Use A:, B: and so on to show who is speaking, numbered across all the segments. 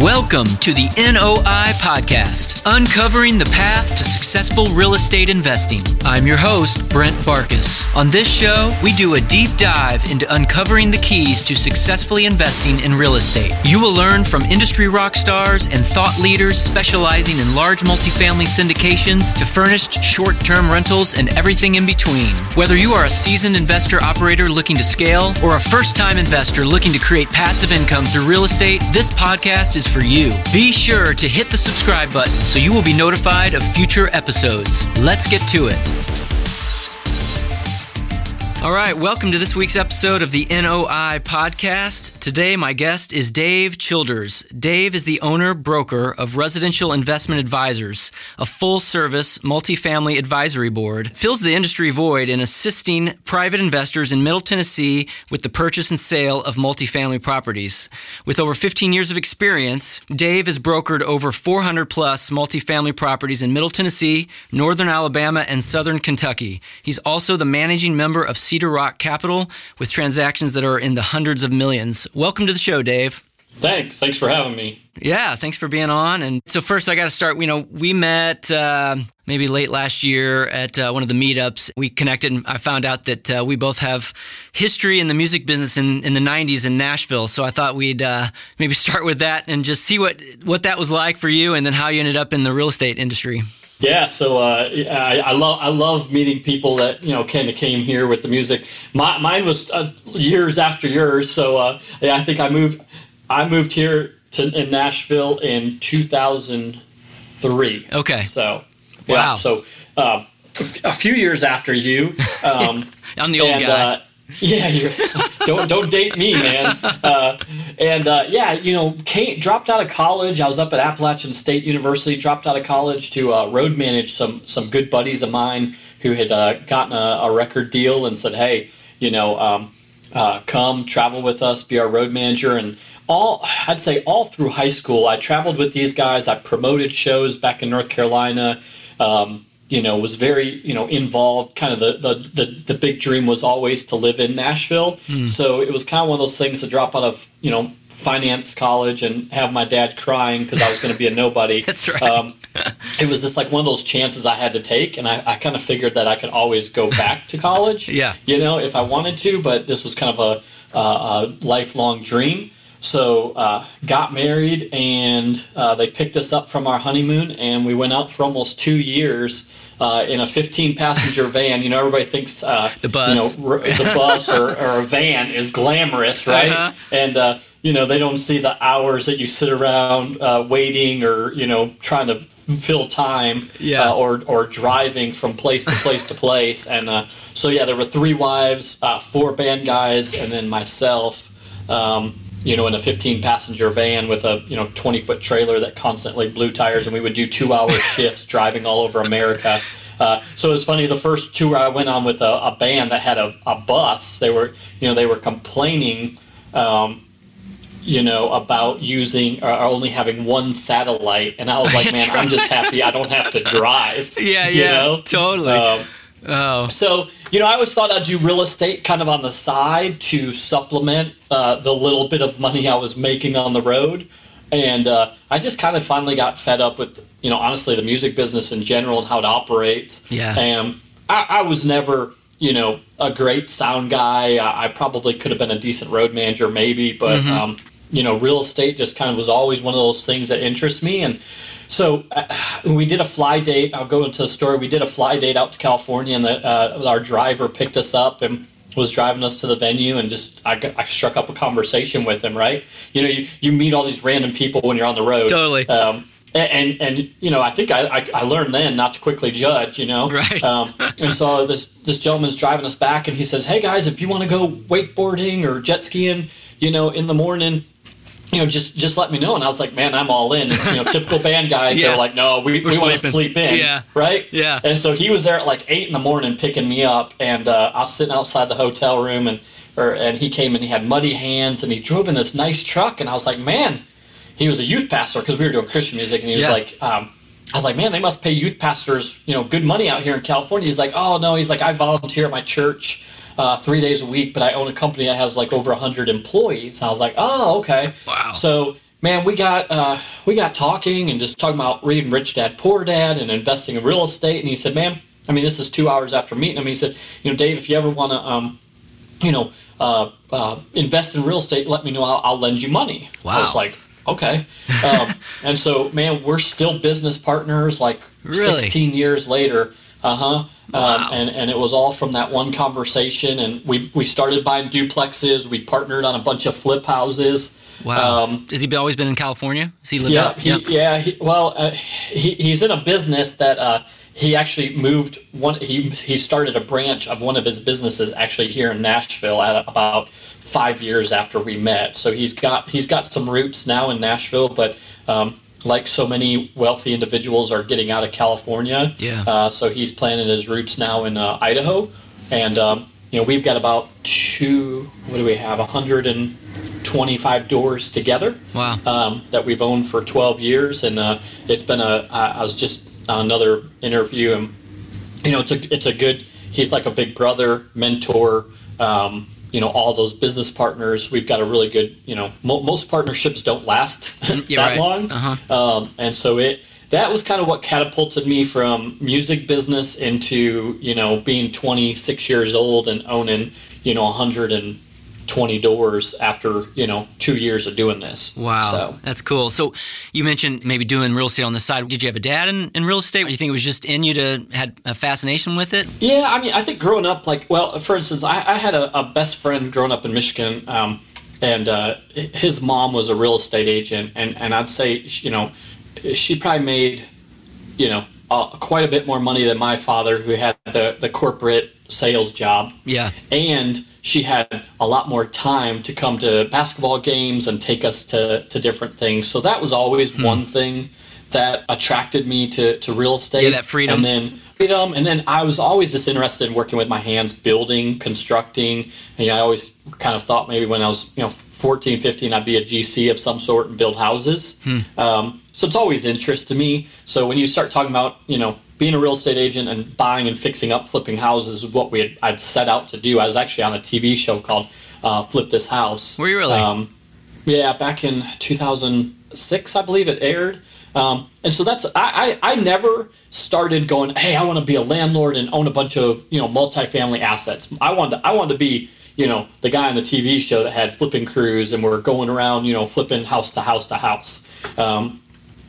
A: Welcome to the NOI Podcast, uncovering the path to successful real estate investing. I'm your host, Brent Barkus. On this show, we do a deep dive into uncovering the keys to successfully investing in real estate. You will learn from industry rock stars and thought leaders specializing in large multifamily syndications to furnished short term rentals and everything in between. Whether you are a seasoned investor operator looking to scale or a first time investor looking to create passive income through real estate, this podcast is for you. Be sure to hit the subscribe button so you will be notified of future episodes. Let's get to it. All right, welcome to this week's episode of the NOI podcast. Today, my guest is Dave Childers. Dave is the owner broker of Residential Investment Advisors, a full service multifamily advisory board, fills the industry void in assisting private investors in Middle Tennessee with the purchase and sale of multifamily properties. With over 15 years of experience, Dave has brokered over 400 plus multifamily properties in Middle Tennessee, Northern Alabama, and Southern Kentucky. He's also the managing member of Cedar Rock Capital with transactions that are in the hundreds of millions. Welcome to the show, Dave.
B: Thanks. Thanks for having me.
A: Yeah, thanks for being on. And so, first, I got to start. You know, we met uh, maybe late last year at uh, one of the meetups. We connected, and I found out that uh, we both have history in the music business in, in the 90s in Nashville. So, I thought we'd uh, maybe start with that and just see what, what that was like for you and then how you ended up in the real estate industry.
B: Yeah, so uh, I, I, love I love meeting people that you know kind of came here with the music. My, mine was uh, years after yours, so uh, yeah, I think I moved I moved here to in Nashville in two thousand three.
A: Okay,
B: so yeah, wow, so uh, a few years after you. Um,
A: I'm the old and, guy.
B: Yeah, don't don't date me, man. Uh, and uh, yeah, you know, came, dropped out of college. I was up at Appalachian State University. Dropped out of college to uh, road manage some some good buddies of mine who had uh, gotten a, a, record deal and said, "Hey, you know, um, uh, come travel with us, be our road manager." And all I'd say all through high school, I traveled with these guys. I promoted shows back in North Carolina. Um, you know, was very, you know, involved. Kind of the, the, the, the big dream was always to live in Nashville. Mm. So it was kind of one of those things to drop out of, you know, finance college and have my dad crying because I was going to be a nobody.
A: That's right. Um,
B: it was just like one of those chances I had to take, and I, I kind of figured that I could always go back to college.
A: yeah.
B: You know, if I wanted to, but this was kind of a, a lifelong dream. So uh, got married, and uh, they picked us up from our honeymoon, and we went out for almost two years uh, in a 15 passenger van. You know, everybody thinks uh,
A: the bus,
B: you know, the bus or, or, a van is glamorous, right? Uh-huh. And uh, you know, they don't see the hours that you sit around uh, waiting or you know trying to fill time,
A: yeah.
B: Or or driving from place to place to place. And uh, so yeah, there were three wives, four band guys, and then myself. Um, you know, in a 15 passenger van with a, you know, 20 foot trailer that constantly blew tires. And we would do two hour shifts driving all over America. Uh, so it was funny. The first tour I went on with a, a band that had a, a, bus, they were, you know, they were complaining, um, you know, about using or only having one satellite. And I was like, man. I'm just happy I don't have to drive.
A: Yeah, yeah, know? totally. Um,
B: Oh. So, you know, I always thought I'd do real estate kind of on the side to supplement uh, the little bit of money I was making on the road. And uh, I just kind of finally got fed up with, you know, honestly, the music business in general and how it operates.
A: Yeah.
B: And I, I was never, you know, a great sound guy. I, I, probably could have been a decent road manager, maybe, but, mm-hmm. um, you know, real estate just kind of was always one of those things that interest me. And so uh, we did a fly date. I'll go into the story. We did a fly date out to California, and the, uh, our driver picked us up and was driving us to the venue, and just I, I, struck up a conversation with him. Right, you know, you, you meet all these random people when you're on the road.
A: Totally.
B: Um, and, and, and you know, I think I, I, I, learned then not to quickly judge. You know,
A: right.
B: Um, and so this this gentleman's driving us back, and he says, "Hey guys, if you want to go wakeboarding or jet skiing, you know, in the morning." You know, just just let me know. And I was like, man, I'm all in. And, you know, typical band guys, yeah. they're like, no, we, we want to sleep in.
A: Yeah.
B: Right?
A: Yeah.
B: And so he was there at like eight in the morning picking me up. And uh, I was sitting outside the hotel room and or, and he came and he had muddy hands and he drove in this nice truck. And I was like, man, he was a youth pastor because we were doing Christian music. And he was
A: yeah.
B: like, um, I was like, man, they must pay youth pastors, you know, good money out here in California. He's like, oh, no. He's like, I volunteer at my church uh, three days a week, but I own a company that has like over 100 employees. I was like, oh, okay.
A: Wow.
B: So man, we got uh, we got talking and just talking about reading Rich Dad Poor Dad and investing in real estate. And he said, man, I mean, this is two hours after meeting him. He said, you know, Dave, if you ever want to, um, you know, uh, uh, invest in real estate, let me know. I'll, I'll lend you money.
A: Wow.
B: I was like, okay. Um, and so, man, we're still business partners. Like
A: Really?
B: 16 years later. Uh huh.
A: Wow.
B: Um, and and it was all from that one conversation. And we we started buying duplexes. We partnered on a bunch of flip houses.
A: Wow.
B: Um,
A: Has he always been in California? Has he lived
B: yeah,
A: out?
B: he, yeah. He, well, uh, he, he's in a business that uh, he actually moved. One he he started a branch of one of his businesses actually here in Nashville at about five years after we met. So he's got he's got some roots now in Nashville, but um, like so many wealthy individuals are getting out of California.
A: Yeah.
B: Uh, so he's planted his roots now in uh, Idaho, and um, you know we've got about two. What do we have? A hundred and twenty-five doors together
A: Wow.
B: um, that we've owned for 12 years, and uh, it's been a. I I was just on another interview, and you know, it's a it's a good. He's like a big brother, mentor. Um, you know, all those business partners. We've got a really good. You know, mo- most partnerships don't last that
A: right.
B: long,
A: Uh-huh.
B: um, and so it. That was kind of what catapulted me from music business into you know being 26 years old and owning you know 120 doors after you know two years of doing this.
A: Wow,
B: So.
A: that's cool. So you mentioned maybe doing real estate on the side. Did you have a dad in, in real estate? Or you think it was just in you to had a fascination with it?
B: Yeah, I mean, I think growing up, like, well, for instance, I, I had a, a best friend growing up in Michigan, um, and uh, his mom was a real estate agent, and, and I'd say, you know, she probably made, you know, uh, quite a bit more money than my father, who had the, the corporate sales job
A: Yeah.
B: and she had a lot more time to come to basketball games and take us to, to different things. So that was always
A: Hmm.
B: one thing that attracted me to, to real estate.
A: Yeah, that freedom.
B: And then freedom. And then I was always just interested in working with my hands, building, constructing. And I always kind of thought maybe when I was, you know, 14, 15, I'd be a GC of some sort and build houses.
A: Hmm.
B: Um, so it's always interest to me. So when you start talking about, you know, being a real estate agent and buying and fixing up flipping houses is what we had I'd set out to do. I was actually on a TV show called uh, Flip This House.
A: Were you really?
B: Um, yeah, back in 2006, I believe it aired. Um, and so that's I, I I never started going. Hey, I want to be a landlord and own a bunch of you know multifamily assets. I wanted to, I wanted to be you know the guy on the TV show that had flipping crews and we're going around you know flipping house to house to house. Um,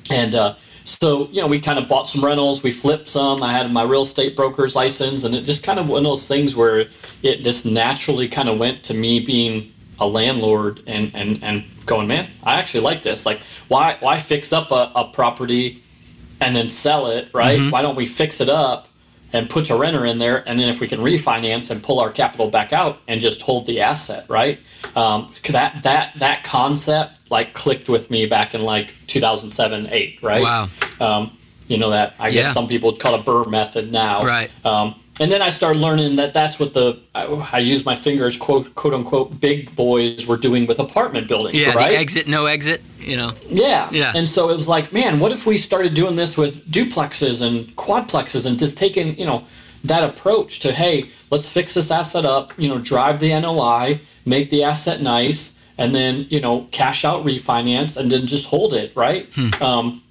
B: and uh, so, you know, we kind of bought some rentals, we flipped some. I had my real estate broker's license, and it just kind of one of those things where it just naturally kind of went to me being a landlord and, and, and going, man, I actually like this. Like, why, why fix up a, a property and then sell it, right? Why don't we fix it up and put a renter in there, and then if we can refinance and pull our capital back out and just hold the asset, right? Um, that that that concept like clicked with me back in like 2007, eight, right?
A: Wow.
B: Um, you know that I guess some people would call it BRRRR method now,
A: Right.
B: Um, and then I started learning that that's what the I, I use my fingers quote quote unquote big boys were doing with apartment buildings,
A: Yeah.
B: right?
A: The exit, no exit. You know.
B: Yeah.
A: Yeah.
B: And so it was like, man, what if we started doing this with duplexes and quadplexes and just taking, you know, that approach to, hey, let's fix this asset up, you know, drive the NOI, make the asset nice, and then, you know, cash out refinance and then just hold it, right? Um,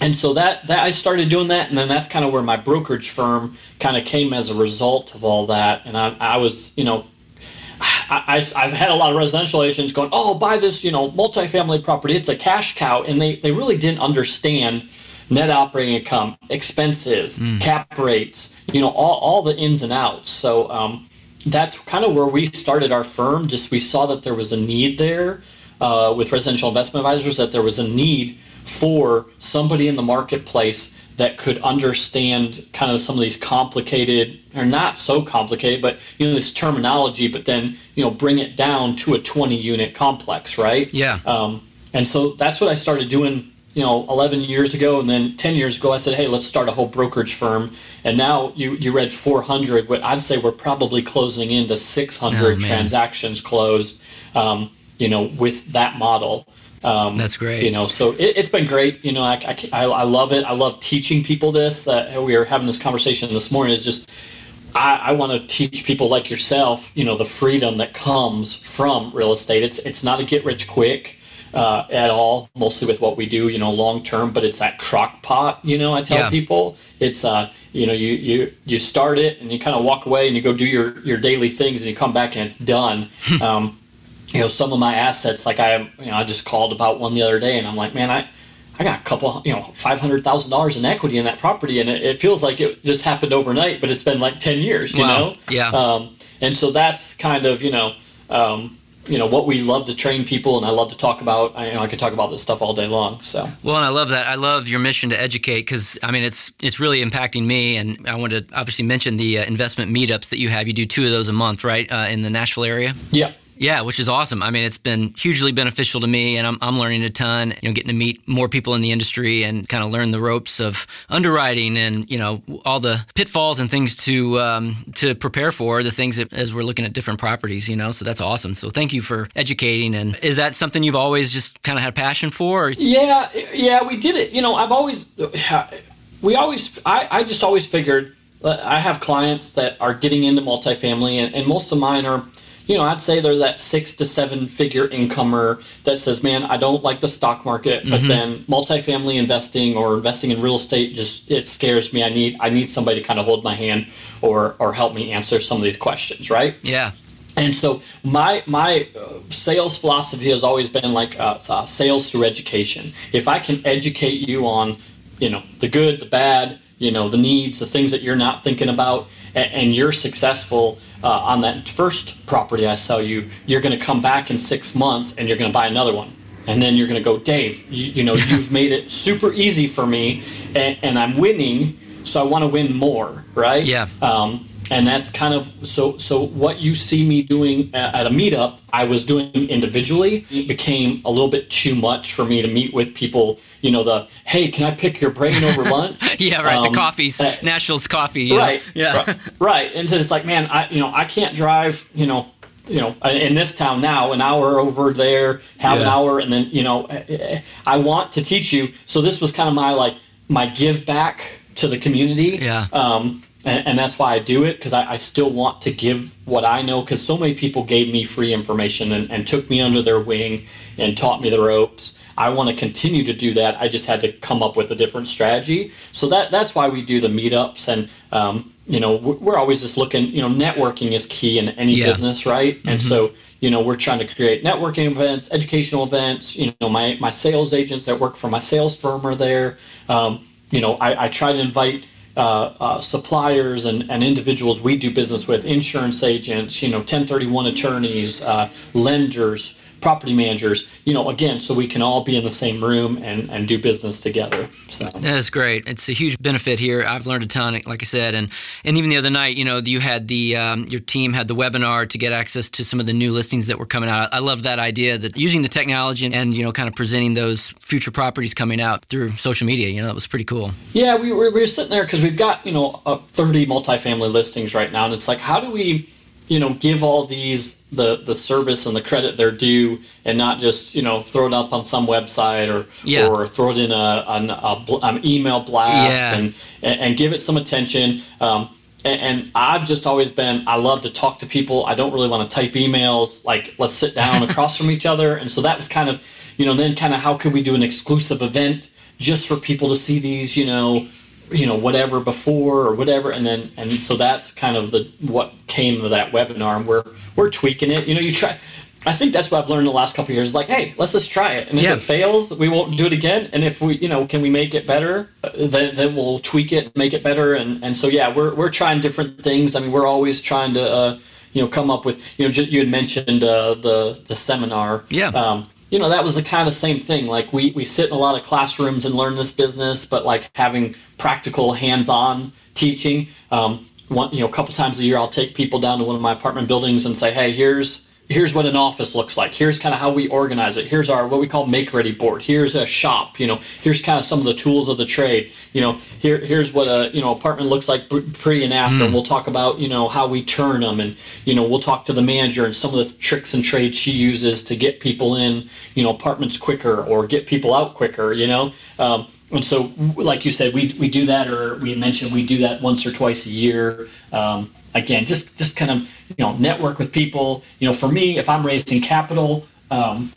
B: and so that, that I started doing that, and then that's kind of where my brokerage firm kind of came as a result of all that. And I, I was, you know, I, I, have had a lot of residential agents going, oh, buy this, you know, multifamily property. It's a cash cow. And they, they really didn't understand net operating income, expenses, cap rates, you know, all, all the ins and outs. So um, that's kind of where we started our firm. Just we saw that there was a need there uh, with residential investment advisors, that there was a need for somebody in the marketplace that could understand kind of some of these complicated or not so complicated but you know this terminology but then you know bring it down to a 20 unit complex right?
A: Yeah.
B: um, and so that's what i started doing you know 11 years ago and then 10 years ago i said hey let's start a whole brokerage firm. And now you you read 400 what i'd say we're probably closing into 600
A: Oh,
B: transactions closed um, you know with that model um,
A: That's great.
B: You know, so it, it's been great. You know, I, I, I I love it. I love teaching people this. Uh, we were having this conversation this morning. Is just I, I want to teach people like yourself. You know, the freedom that comes from real estate. It's it's not a get rich quick. uh, at all, mostly with what we do, you know, long term. But it's that crock pot, you know. I tell
A: Yeah.
B: people it's uh, you know, you you you start it and you kind of walk away and you go do your your daily things and you come back and it's done. um, you know, some of my assets, like I, you know, I just called about one the other day and I'm like, man, I. I got a couple, you know, five hundred thousand dollars in equity in that property, and it, it feels like it just happened overnight, but it's been like ten years, you
A: Wow.
B: know.
A: Yeah.
B: Um, and so that's kind of you know, um, you know what we love to train people, and I love to talk about. I, you know, I could talk about this stuff all day long. So
A: Well, and I love that. I love your mission to educate because I mean it's it's really impacting me. And I want to obviously mention the uh, investment meetups that you have. You do two of those a month, right, uh, in the Nashville area.
B: yeah,
A: Yeah, which is awesome. I mean, it's been hugely beneficial to me, and I'm, I'm learning a ton. You know, getting to meet more people in the industry and kind of learn the ropes of underwriting and you know all the pitfalls and things to um, to prepare for the things that, as we're looking at different properties. You know, so that's awesome. So thank you for educating. And is that something you've always just kind of had a passion for? Or?
B: Yeah, yeah, we did it. You know, I've always, we always, I, I just always figured I have clients that are getting into multifamily, and, and most of mine are, you know, I'd say they're that six to seven figure incomer that says, man, I don't like the stock market, but then multifamily investing or investing in real estate just it scares me. I need I need somebody to kind of hold my hand or or help me answer some of these questions, right?
A: Yeah.
B: And so my my uh, sales philosophy has always been like uh, uh, sales through education. If I can educate you on, you know, the good, the bad, you know, the needs, the things that you're not thinking about, and, and you're successful uh, on that first property I sell you, you're going to come back in six months and you're going to buy another one. And then you're going to go, Dave, you, you know, you've made it super easy for me, and, and I'm winning, so I want to win more, right?
A: Yeah.
B: Um, and that's kind of so. So what you see me doing at, at a meetup, I was doing individually. It became a little bit too much for me to meet with people. You know, the hey, can I pick your brain over lunch?
A: Yeah, right.
B: Um,
A: the coffee's
B: uh,
A: Nashville's coffee. know?
B: right
A: Yeah.
B: right, right and so it's like man i you know i can't drive you know you know in this town now an hour over there have an hour and then you know i want to teach you so this was kind of my like my give back to the community
A: Yeah.
B: um and, and that's why I do it because I, I still want to give what I know because so many people gave me free information and, and took me under their wing and taught me the ropes. I want to continue to do that. I just had to come up with a different strategy. So that that's why we do the meetups and um, you know we're, always just looking. You know, networking is key in any
A: Yeah.
B: business, right? And so you know we're trying to create networking events, educational events. You know, my my sales agents that work for my sales firm are there. Um, you know, I, I try to invite uh, uh, suppliers and, and individuals we do business with, insurance agents, you know, 1031 attorneys, uh, lenders, property managers, you know, again, so we can all be in the same room and, and do business together. So,
A: That's great. It's a huge benefit here. I've learned a ton, like I said, and and even the other night, you know, you had the um, your team had the webinar to get access to some of the new listings that were coming out. I love that idea that using the technology and, you know, kind of presenting those future properties coming out through social media. You know, that was pretty cool.
B: yeah, we were, we were sitting there because we've got, you know, uh, 30 multifamily listings right now. And it's like, how do we, you know, give all these the, the service and the credit they're due and not just, you know, throw it up on some website or,
A: Yeah.
B: or throw it in a, an, a bl- an email blast
A: Yeah.
B: and, and, and give it some attention. Um, and, and I've just always been, I love to talk to people. I don't really want to type emails. Like, let's sit down across from each other. And so that was kind of, you know, then kind of how could we do an exclusive event just for people to see these, you know, you know, whatever before or whatever. And then, and so that's kind of the, what came of that webinar. And we're, we're tweaking it. You know, you try, I think that's what I've learned in the last couple of years. Like, hey, let's just try it, and if
A: Yeah.
B: it fails, we won't do it again. And if we, you know, can we make it better? Uh, Then, then we'll tweak it, make it better. And and so yeah, we're we're trying different things. I mean, we're always trying to, uh, you know, come up with. You know, you had mentioned uh, the the seminar.
A: Yeah.
B: Um, you know, that was the kind of same thing. Like we we sit in a lot of classrooms and learn this business, but like having practical, hands-on teaching. Um, one, you know, a couple times a year, I'll take people down to one of my apartment buildings and say, hey, here's here's what an office looks like. Here's kind of how we organize it. Here's our what we call make ready board. Here's a shop. You know, here's kind of some of the tools of the trade. You know, here here's what a you know apartment looks like pre and after. And we'll talk about you know how we turn them, and you know we'll talk to the manager and some of the tricks and trades she uses to get people in you know apartments quicker or get people out quicker. You know. Um, and so, like you said, we, we do that, or we mentioned we do that once or twice a year. Um, again, just just kind of you know network with people. You know, for me, if I'm raising capital, um,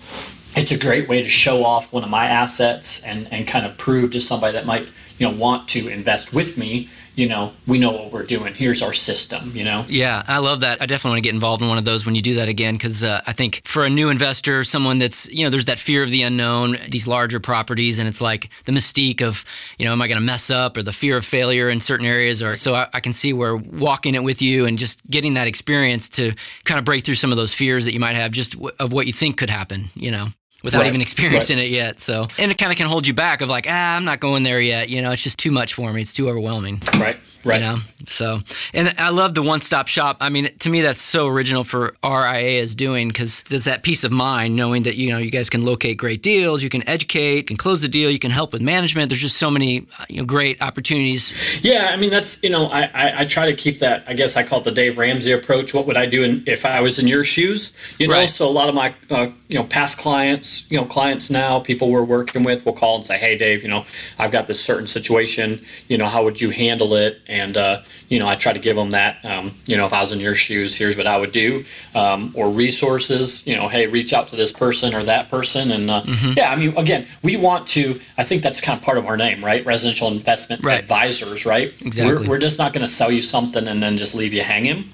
B: it's a great way to show off one of my assets and, and kind of prove to somebody that might you know want to invest with me you know, we know what we're doing. Here's our system, you know?
A: Yeah, I love that. I definitely want to get involved in one of those when you do that again, because uh, I think for a new investor, someone that's, you know, there's that fear of the unknown, these larger properties, and it's like the mystique of, you know, am I going to mess up or the fear of failure in certain areas. Or so I, I, can see where walking it with you and just getting that experience to kind of break through some of those fears that you might have just w- of what you think could happen, you know? Without right. even experiencing right. it yet. So, and it kind of can hold you back of like, ah, I'm not going there yet. You know, it's just too much for me. It's too overwhelming.
B: Right. Right.
A: You know? So, and I love the one stop shop. I mean, to me, that's so original for RIA is doing because it's that peace of mind knowing that, you know, you guys can locate great deals, you can educate, you can close the deal, you can help with management. There's just so many, you know, great opportunities.
B: Yeah. I mean, that's, you know, I, I, I try to keep that, I guess I call it the Dave Ramsey approach. What would I do in, if I was in your shoes? You know, right. so a lot of my, uh, you know, past clients, you know, clients now, people we're working with will call and say, hey, Dave, you know, I've got this certain situation, you know, how would you handle it? And, uh, you know, I try to give them that. Um, you know, if I was in your shoes, here's what I would do, um, or resources. You know, hey, reach out to this person or that person, and uh, mm-hmm. yeah, I mean, again, we want to. I think that's kind of part of our name, right? Residential investment right. advisors, right?
A: Exactly.
B: We're, we're just not going to sell you something and then just leave you hanging.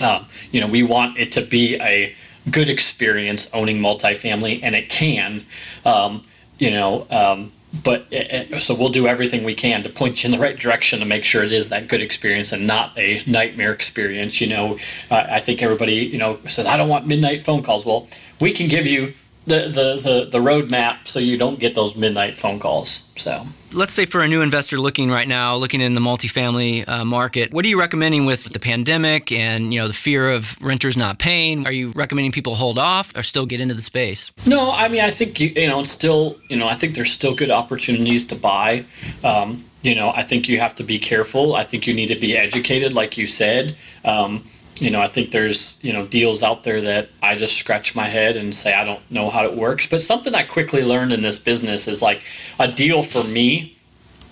B: Uh, you know, we want it to be a good experience owning multifamily, and it can. Um, you know, um, but it, it, so we'll do everything we can to point you in the right direction to make sure it is that good experience and not a nightmare experience. You know, I think everybody you know says I don't want midnight phone calls. Well, we can give you the the the, the roadmap so you don't get those midnight phone calls. So
A: let's say for a new investor looking right now, looking in the multifamily uh, market, what are you recommending with the pandemic and you know the fear of renters not paying? Are you recommending people hold off or still get into the space?
B: No, I mean I think you, you know it's still you know I think there's still good opportunities to buy. Um, you know I think you have to be careful. I think you need to be educated, like you said. Um, you know, I think there's, you know, deals out there that I just scratch my head and say, I don't know how it works. But something I quickly learned in this business is like a deal for me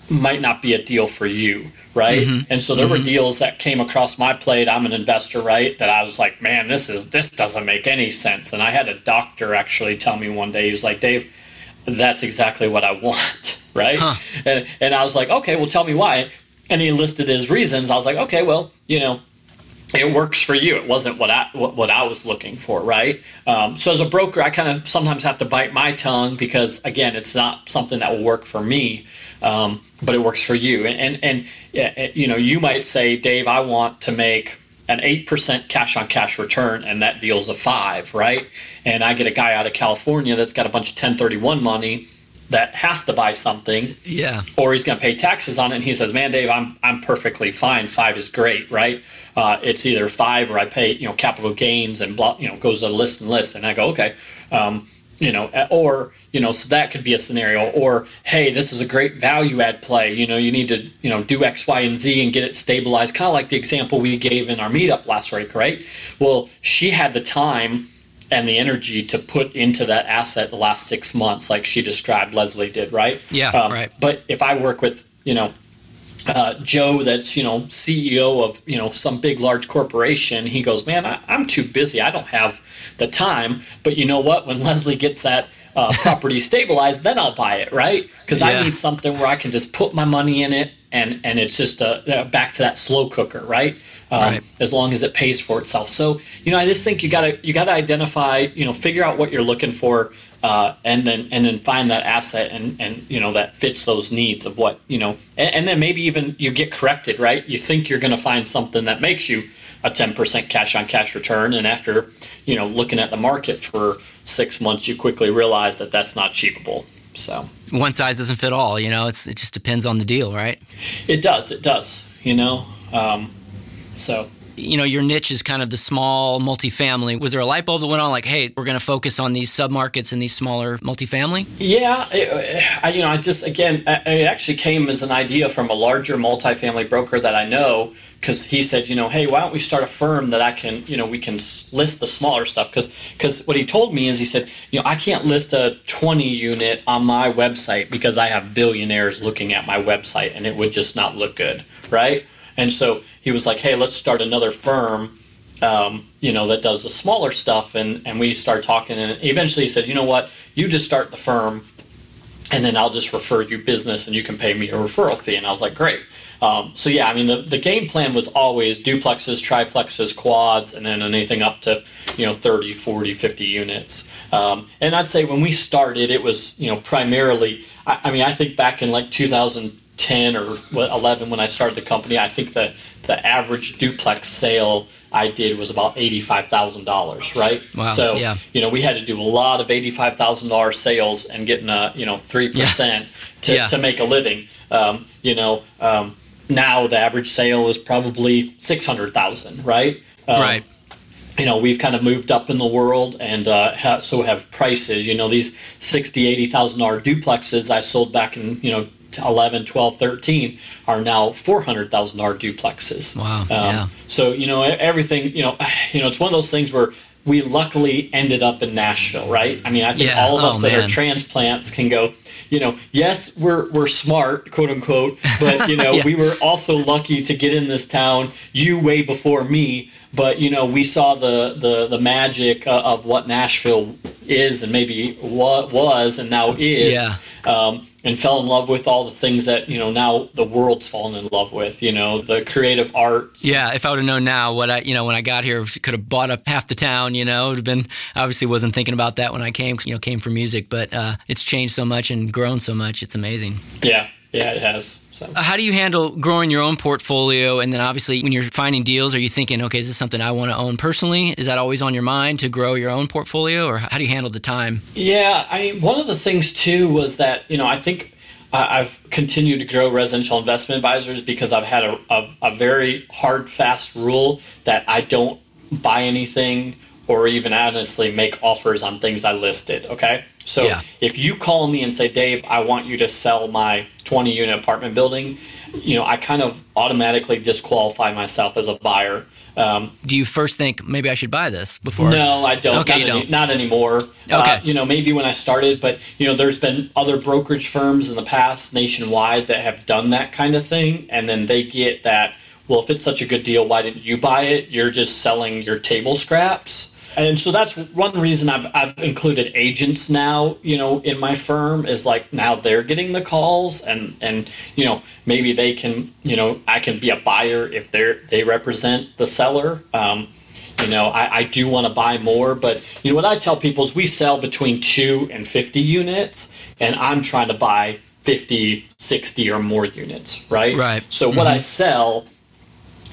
B: might not be a deal for you, right? Mm-hmm. And so there mm-hmm. were deals that came across my plate. I'm an investor, right? That I was like, man, this is this doesn't make any sense. And I had a doctor actually tell me one day, he was like, Dave, that's exactly what I want, right? Huh. And and I was like, okay, well, tell me why. And he listed his reasons. I was like, okay, well, you know, it works for you. It wasn't what I what, I was looking for, right? Um, so as a broker, I kind of sometimes have to bite my tongue because again, it's not something that will work for me, um, but it works for you. And and, and you know, you might say, Dave, I want to make an eight percent cash on cash return, and that deal's a five, right? And I get a guy out of California that's got a bunch of 1031 money that has to buy something,
A: yeah,
B: or he's going to pay taxes on it, and he says, "Man, Dave, I'm I'm perfectly fine. Five is great, right?" Uh, it's either five or I pay you know capital gains and blah you know goes to list and list and I go okay um, you know or you know so that could be a scenario or hey this is a great value add play you know you need to you know do X Y and Z and get it stabilized kind of like the example we gave in our meetup last week right? Well she had the time and the energy to put into that asset the last six months like she described Leslie did right?
A: Yeah um, right.
B: but if I work with you know uh, Joe, that's you know CEO of you know some big large corporation, he goes, man, I, am too busy. I don't have the time. But you know what? When Leslie gets that uh, property stabilized, then I'll buy it, right? Because yeah. I need something where I can just put my money in it, and and it's just a, uh, back to that slow cooker, right? Um, right. As long as it pays for itself. So you know, I just think you gotta you gotta identify, you know, figure out what you're looking for uh, and then and then find that asset and and you know that fits those needs of what you know and, and then maybe even you get corrected right? You think you're going to find something that makes you a 10% cash on cash return and after you know looking at the market for six months you quickly realize that that's not achievable so.
A: One size doesn't fit all you know it's it just depends on the deal right?
B: It does it does you know um, so
A: you know, your niche is kind of the small multifamily. Was there a light bulb that went on like, hey, we're going to focus on these submarkets and these smaller multifamily?
B: Yeah, it, I, you know, I just again, it actually came as an idea from a larger multifamily broker that I know because he said, you know, hey, why don't we start a firm that I can, you know, we can list the smaller stuff because because what he told me is he said, you know, I can't list a 20 unit on my website because I have billionaires looking at my website and it would just not look good, right? And so he was like, hey, let's start another firm um, you know, that does the smaller stuff, and and we started talking, and eventually he said, you know what, you just start the firm, and then I'll just refer you business, and you can pay me a referral fee, and I was like, great. Um, so yeah, I mean, the, the game plan was always duplexes, triplexes, quads, and then anything up to, you know, 30, 40, 50 units. Um, and I'd say when we started, it was, you know, primarily, I, I mean, I think back in like 2010 or 11 when I started the company, I think the, the average duplex sale I did was about eighty-five thousand dollars, right?
A: Wow.
B: So
A: yeah.
B: you know we had to do a lot of eighty-five thousand dollars sales and getting a you know three percent to,
A: Yeah.
B: to make a living. Um, you know um, now the average sale is probably six hundred thousand, right? Um,
A: right.
B: you know we've kind of moved up in the world and uh, ha- so have prices you know these 60 80 thousand dollar duplexes i sold back in you know 11 12 13 are now 400 thousand dollar duplexes Um,
A: Wow, yeah.
B: so you know everything you know you know it's one of those things where we luckily ended up in nashville right i mean i think
A: Yeah.
B: all of us
A: Oh,
B: that
A: man.
B: are transplants can go you know yes we're we're smart quote unquote but you know
A: Yeah.
B: we were also lucky to get in this town you way before me but you know we saw the the the magic uh, of what nashville is and maybe what was and now is
A: Yeah.
B: um, and fell in love with all the things that you know now the world's fallen in love with you know the creative arts
A: Yeah, if I would have known now what I, you know, when I got here, could have bought up half the town. You know, it would have been obviously wasn't thinking about that when I came. You know, came for music, but uh, it's changed so much and grown so much. It's amazing.
B: yeah yeah it has so
A: Uh, How do you handle growing your own portfolio? And then obviously, when you're finding deals, are you thinking, okay, is this something I want to own personally? Is that always on your mind to grow your own portfolio, or how do you handle the time?
B: Yeah, I mean, one of the things too was that you know I think I've continued to grow residential investment advisors because I've had a, a, a very hard, fast rule that I don't buy anything or even honestly make offers on things I listed. Okay, so
A: Yeah.
B: if you call me and say, Dave, I want you to sell my 20 unit apartment building, you know, I kind of automatically disqualify myself as a buyer. Um,
A: Do you first think maybe I should buy this before?
B: no, I don't.
A: Okay,
B: not,
A: you
B: any-
A: don't.
B: not anymore.
A: Okay.
B: Uh, you know, maybe when I started, but you know, there's been other brokerage firms in the past nationwide that have done that kind of thing, and then they get that. Well, if it's such a good deal, why didn't you buy it? You're just selling your table scraps. And so that's one reason I've, I've included agents now, you know, in my firm is like now they're getting the calls and, and, you know, maybe they can, you know, I can be a buyer if they're, they represent the seller. Um, you know, I, I do want to buy more, but you know what I tell people is we sell between two and 50 units, and I'm trying to buy 50, 60 or more units, right?
A: Right.
B: So what I sell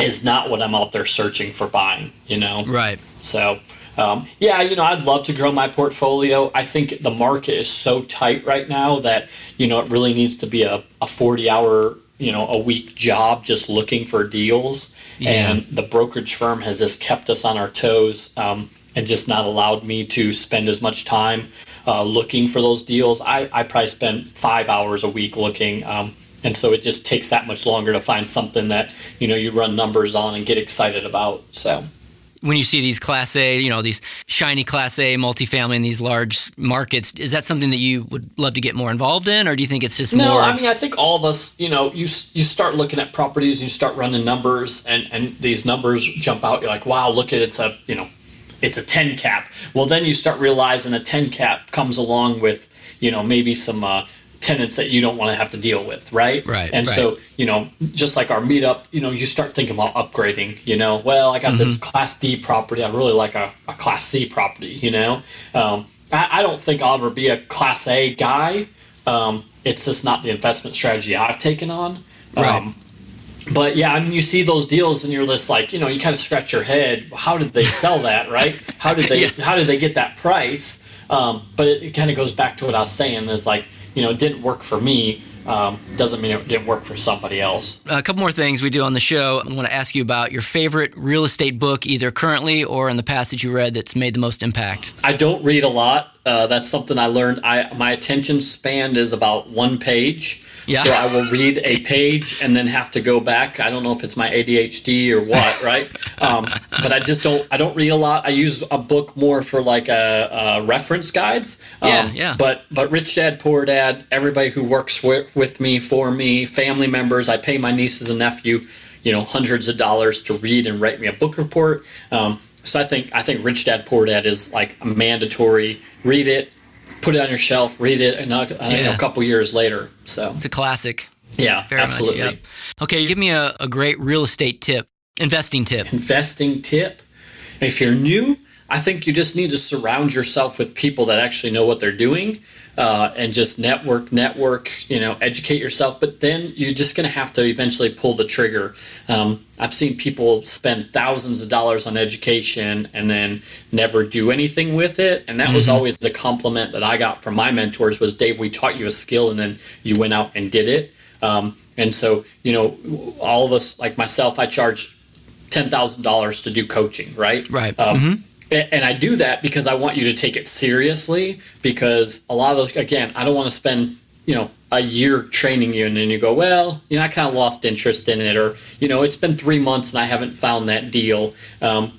B: is not what I'm out there searching for buying, you know?
A: Right.
B: So, um, yeah, you know, I'd love to grow my portfolio. I think the market is so tight right now that, you know, it really needs to be a, a 40 hour, you know, a week job just looking for deals.
A: Yeah.
B: And the brokerage firm has just kept us on our toes um, and just not allowed me to spend as much time uh, looking for those deals. I, I probably spend five hours a week looking. Um, and so it just takes that much longer to find something that, you know, you run numbers on and get excited about. So.
A: When you see these class A, you know, these shiny class A multifamily in these large markets, is that something that you would love to get more involved in, or do you think it's just
B: No,
A: more?
B: I mean, I think all of us, you know, you you start looking at properties, you start running numbers, and and these numbers jump out. You're like, wow, look at it's a you know, it's a ten cap. Well, then you start realizing a ten cap comes along with you know maybe some uh, tenants that you don't want to have to deal with, right?
A: Right,
B: And
A: right.
B: so you know, just like our meetup, you know, you start thinking about upgrading. You know, well, I got this
A: Mm-hmm.
B: Class D property. I really like a, a Class C property. You know, um, I, I don't think I'll ever be a Class A guy. Um, it's just not the investment strategy I've taken on.
A: Right.
B: Um, but yeah, I mean, you see those deals, and you're just like, you know, you kind of scratch your head. How did they sell that, right? How did they?
A: Yeah.
B: How did they get that price? Um, but it, it kind of goes back to what I was saying. Is like, you know, it didn't work for me. Um, doesn't mean it didn't work for somebody else.
A: a couple more things we do on the show. I want to ask you about your favorite real estate book, either currently or in the past that you read that's made the most impact.
B: I don't read a lot. Uh, that's something I learned. I my attention span is about one page.
A: Yeah.
B: So I will read a page and then have to go back. I don't know if it's my ADHD or what, right? Um, but I just don't. I don't read a lot. I use a book more for like a, a reference guides. Um,
A: Yeah, yeah.
B: But but Rich Dad Poor Dad. Everybody who works with, with me, for me, family members. I pay my nieces and nephew. you know hundreds of dollars to read and write me a book report. Um, so I think I think Rich Dad Poor Dad is like a mandatory. Read it, put it on your shelf, read it, and uh, yeah. a couple years later. So
A: it's a classic.
B: Yeah, Very absolutely. Much, yep.
A: Okay, give me a, a great real estate tip, investing tip.
B: Investing tip. If you're new, I think you just need to surround yourself with people that actually know what they're doing uh, and just network, network, you know, educate yourself. But then you're just going to have to eventually pull the trigger. Um, I've seen people spend thousands of dollars on education and then never do anything with it. And that mm-hmm. was always the compliment that I got from my mentors was, Dave, we taught you a skill and then you went out and did it. Um, and so, you know, all of us, like myself, I charge $10,000 to do coaching, right?
A: Right. Um, mm-hmm
B: and I do that because I want you to take it seriously. Because a lot of those, again, I don't want to spend you know a year training you, and then you go, well, you know, I kind of lost interest in it, or you know, it's been three months and I haven't found that deal. Um,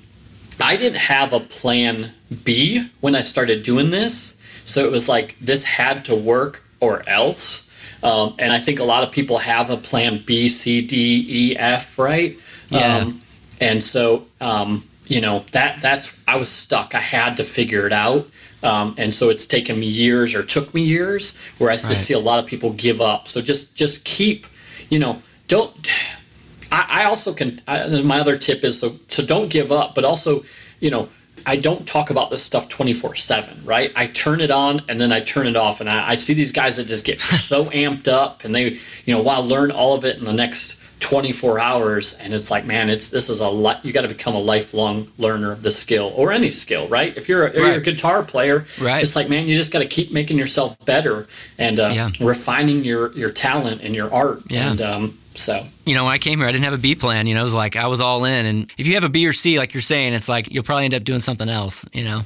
B: I didn't have a plan B when I started doing this, so it was like this had to work or else. Um, and I think a lot of people have a plan B, C, D, E, F, right?
A: Yeah. Um,
B: and so um, you know that that's I was stuck. I had to figure it out. Um, and so it's taken me years or took me years Whereas I right. just see a lot of people give up. So just just keep, you know, don't. I, I also can. I, my other tip is so so don't give up, but also, you know, I don't talk about this stuff 24 7, right? I turn it on and then I turn it off. And I, I see these guys that just get so amped up and they, you know, want to learn all of it in the next 24 hours and it's like man it's this is a lot you got to become a lifelong learner of the skill or any skill right if you're a, right. you're a guitar player
A: right.
B: it's like man you just got to keep making yourself better and uh, yeah. refining your your talent and your art
A: yeah.
B: and um, so
A: you know when i came here i didn't have a b plan you know it was like i was all in and if you have a b or c like you're saying it's like you'll probably end up doing something else you know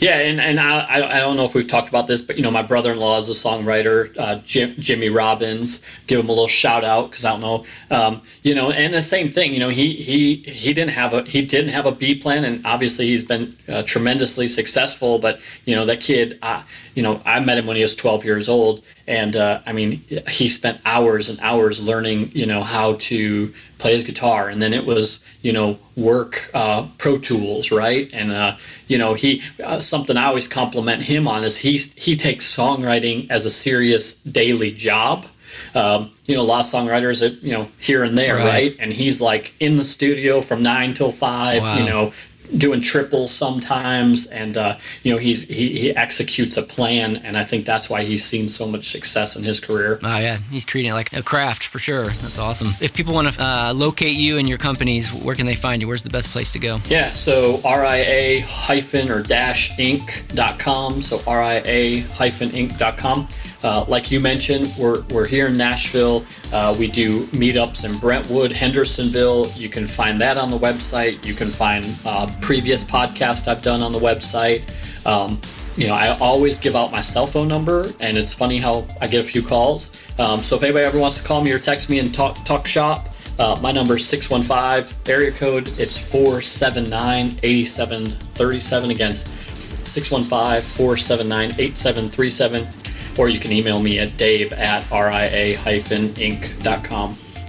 B: yeah, and, and I, I don't know if we've talked about this, but you know, my brother in law is a songwriter, uh, Jim, Jimmy Robbins. Give him a little shout out because I don't know, um, you know, and the same thing. You know, he he he didn't have a he didn't have a B plan, and obviously he's been uh, tremendously successful. But you know, that kid, uh, you know, I met him when he was 12 years old, and uh, I mean, he spent hours and hours learning, you know, how to play his guitar, and then it was, you know, work uh, Pro Tools, right? And uh, you know, he uh, something I always compliment him on is he he takes songwriting as a serious daily job. Um, you know, a lot of songwriters, you know, here and there, right. right? And he's like in the studio from nine till five, wow. you know, doing triples sometimes, and uh, you know he's he, he executes a plan, and I think that's why he's seen so much success in his career.
A: Oh yeah, he's treating it like a craft for sure. That's awesome. If people want to uh, locate you and your companies, where can they find you? Where's the best place to go?
B: Yeah, so ria hyphen or dash inc.com. So ria hyphen inc.com. Uh, like you mentioned, we're, we're here in Nashville. Uh, we do meetups in Brentwood, Hendersonville. You can find that on the website. You can find uh, previous podcasts I've done on the website. Um, you know, I always give out my cell phone number, and it's funny how I get a few calls. Um, so if anybody ever wants to call me or text me and talk talk shop, uh, my number is 615 area code. It's 479 8737. Again, 615 479 8737 or you can email me at dave at ria-inc.com.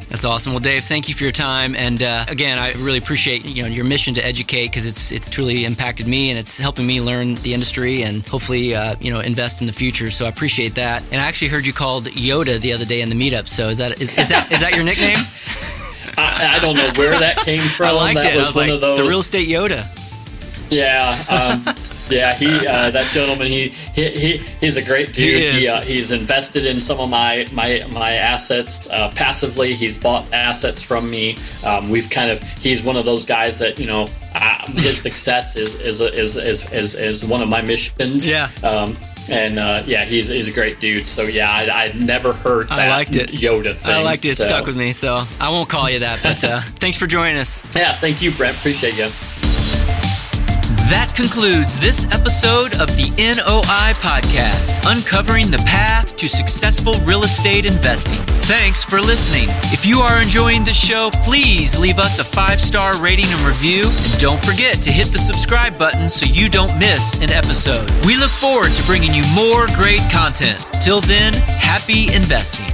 A: That's awesome. Well, Dave, thank you for your time, and uh, again, I really appreciate you know your mission to educate because it's it's truly impacted me and it's helping me learn the industry and hopefully uh, you know invest in the future. So I appreciate that. And I actually heard you called Yoda the other day in the meetup. So is that is, is that is that your nickname?
B: I, I, don't know where that came from. I
A: liked
B: that
A: it. Was I was one like, of those... the real estate Yoda.
B: Yeah. Um, Yeah, he uh, that gentleman he, he he he's a great dude.
A: He,
B: he uh, he's invested in some of my my my assets uh, passively. He's bought assets from me. Um, we've kind of he's one of those guys that you know his success is is, is is is is one of my missions.
A: Yeah.
B: Um, and uh, yeah, he's he's a great dude. So yeah, I, would never heard that
A: I liked it.
B: Yoda thing. I
A: liked it. It
B: so.
A: stuck with me. So I won't call you that. But uh, thanks for joining us.
B: Yeah, thank you, Brent. Appreciate you.
A: That concludes this episode of the NOI Podcast, uncovering the path to successful real estate investing. Thanks for listening. If you are enjoying the show, please leave us a five star rating and review. And don't forget to hit the subscribe button so you don't miss an episode. We look forward to bringing you more great content. Till then, happy investing.